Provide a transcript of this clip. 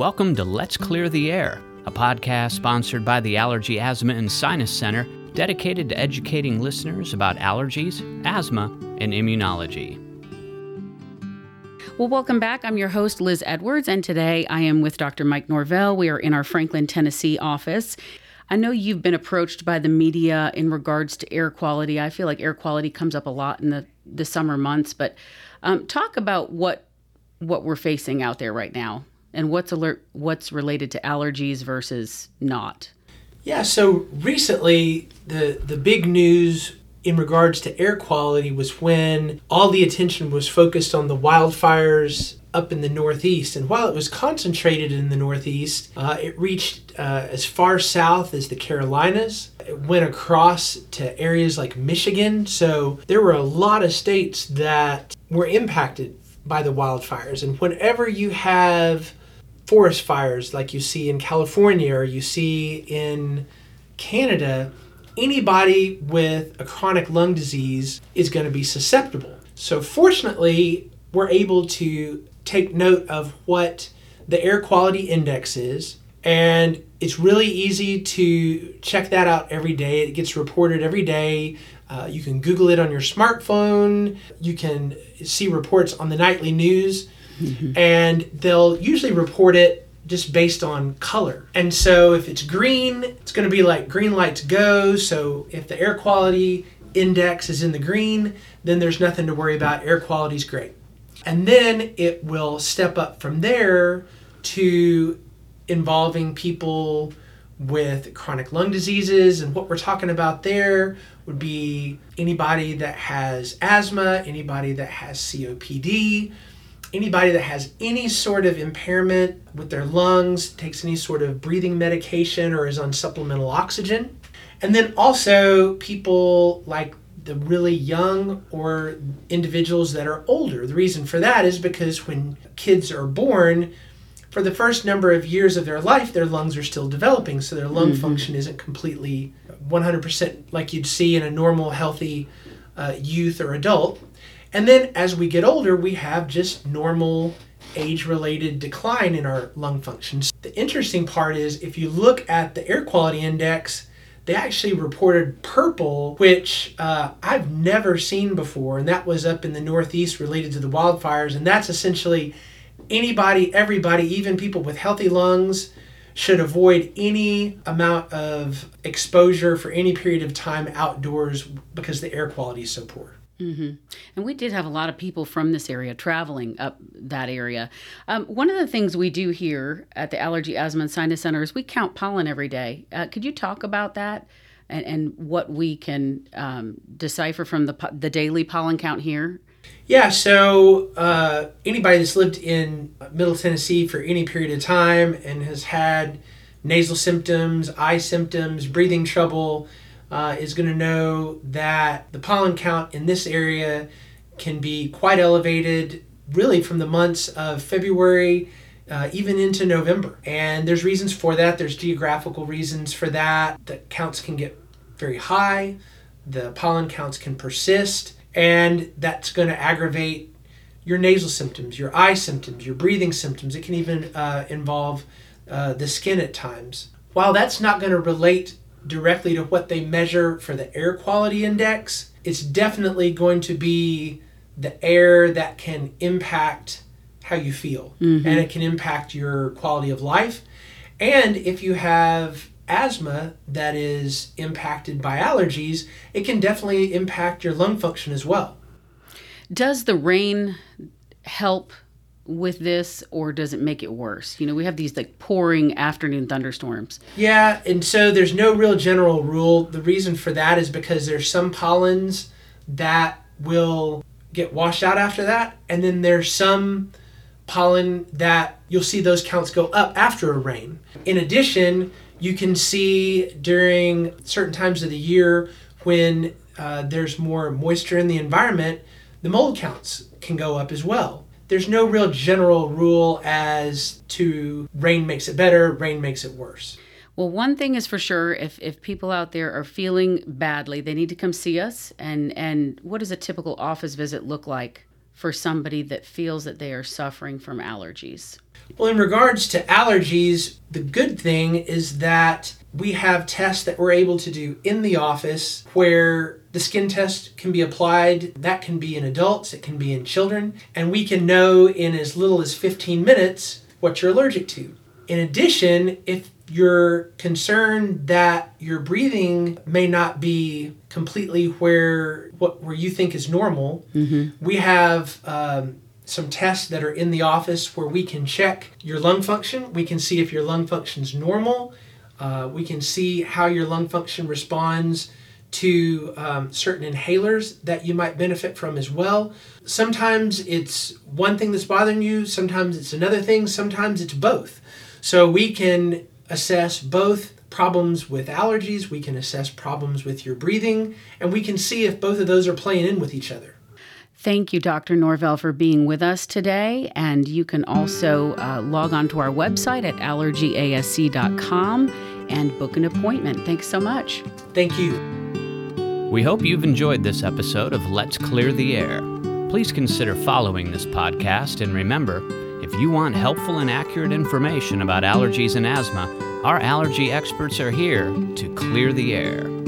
Welcome to Let's Clear the Air, a podcast sponsored by the Allergy, Asthma, and Sinus Center, dedicated to educating listeners about allergies, asthma, and immunology. Well, welcome back. I'm your host, Liz Edwards, and today I am with Dr. Mike Norvell. We are in our Franklin, Tennessee office. I know you've been approached by the media in regards to air quality. I feel like air quality comes up a lot in the, the summer months, but um, talk about what what we're facing out there right now and what's alert what's related to allergies versus not. Yeah, so recently the the big news in regards to air quality was when all the attention was focused on the wildfires up in the Northeast. And while it was concentrated in the Northeast, uh, it reached uh, as far south as the Carolinas. It went across to areas like Michigan. So there were a lot of states that were impacted by the wildfires. And whenever you have forest fires like you see in California or you see in Canada, anybody with a chronic lung disease is going to be susceptible. So, fortunately, we're able to take note of what the air quality index is. And it's really easy to check that out every day. It gets reported every day. Uh, you can Google it on your smartphone. You can see reports on the nightly news. Mm-hmm. And they'll usually report it just based on color. And so if it's green, it's going to be like green lights go. So if the air quality index is in the green, then there's nothing to worry about. Air quality is great. And then it will step up from there to involving people with chronic lung diseases. And what we're talking about there would be anybody that has asthma, anybody that has COPD, anybody that has any sort of impairment with their lungs, takes any sort of breathing medication, or is on supplemental oxygen. And then also people like the really young or individuals that are older. The reason for that is because when kids are born, for the first number of years of their life, their lungs are still developing, so their lung mm-hmm. function isn't completely 100% like you'd see in a normal, healthy uh, youth or adult. And then as we get older, we have just normal age related decline in our lung functions. The interesting part is if you look at the air quality index, they actually reported purple, which uh, I've never seen before, and that was up in the Northeast related to the wildfires. And that's essentially anybody, everybody, even people with healthy lungs, should avoid any amount of exposure for any period of time outdoors because the air quality is so poor. Mm-hmm. And we did have a lot of people from this area traveling up that area. Um, one of the things we do here at the Allergy, Asthma, and Sinus Center is we count pollen every day. Uh, could you talk about that and, and what we can um, decipher from the, the daily pollen count here? Yeah, so uh, anybody that's lived in Middle Tennessee for any period of time and has had nasal symptoms, eye symptoms, breathing trouble, uh, is going to know that the pollen count in this area can be quite elevated really from the months of February uh, even into November. And there's reasons for that. There's geographical reasons for that. The counts can get very high, the pollen counts can persist, and that's going to aggravate your nasal symptoms, your eye symptoms, your breathing symptoms. It can even uh, involve uh, the skin at times. While that's not going to relate directly to what they measure for the air quality index, it's definitely going to be the air that can impact how you feel mm-hmm. and it can impact your quality of life. And if you have asthma that is impacted by allergies, it can definitely impact your lung function as well. Does the rain help with this or does it make it worse? You know, we have these like pouring afternoon thunderstorms. Yeah, and so there's no real general rule. The reason for that is because there's some pollens that will get washed out after that, and then there's some pollen that you'll see those counts go up after a rain. In addition, you can see during certain times of the year when uh, there's more moisture in the environment, the mold counts can go up as well there's no real general rule as to rain makes it better, rain makes it worse. Well, one thing is for sure, if, if people out there are feeling badly, they need to come see us. And, and what does a typical office visit look like for somebody that feels that they are suffering from allergies? Well, in regards to allergies, the good thing is that we have tests that we're able to do in the office where the skin test can be applied. That can be in adults, it can be in children, and we can know in as little as 15 minutes what you're allergic to. In addition, if you're concerned that your breathing may not be completely where what where you think is normal, mm-hmm. we have um, some tests that are in the office where we can check your lung function. We can see if your lung function is normal. Uh, we can see how your lung function responds to um, certain inhalers that you might benefit from as well. Sometimes it's one thing that's bothering you, sometimes it's another thing, sometimes it's both. So we can assess both problems with allergies, we can assess problems with your breathing, and we can see if both of those are playing in with each other. Thank you, Dr. Norvell, for being with us today. And you can also uh, log on to our website at allergyasc.com and book an appointment. Thanks so much. Thank you. We hope you've enjoyed this episode of Let's Clear the Air. Please consider following this podcast and remember, if you want helpful and accurate information about allergies and asthma, our allergy experts are here to clear the air.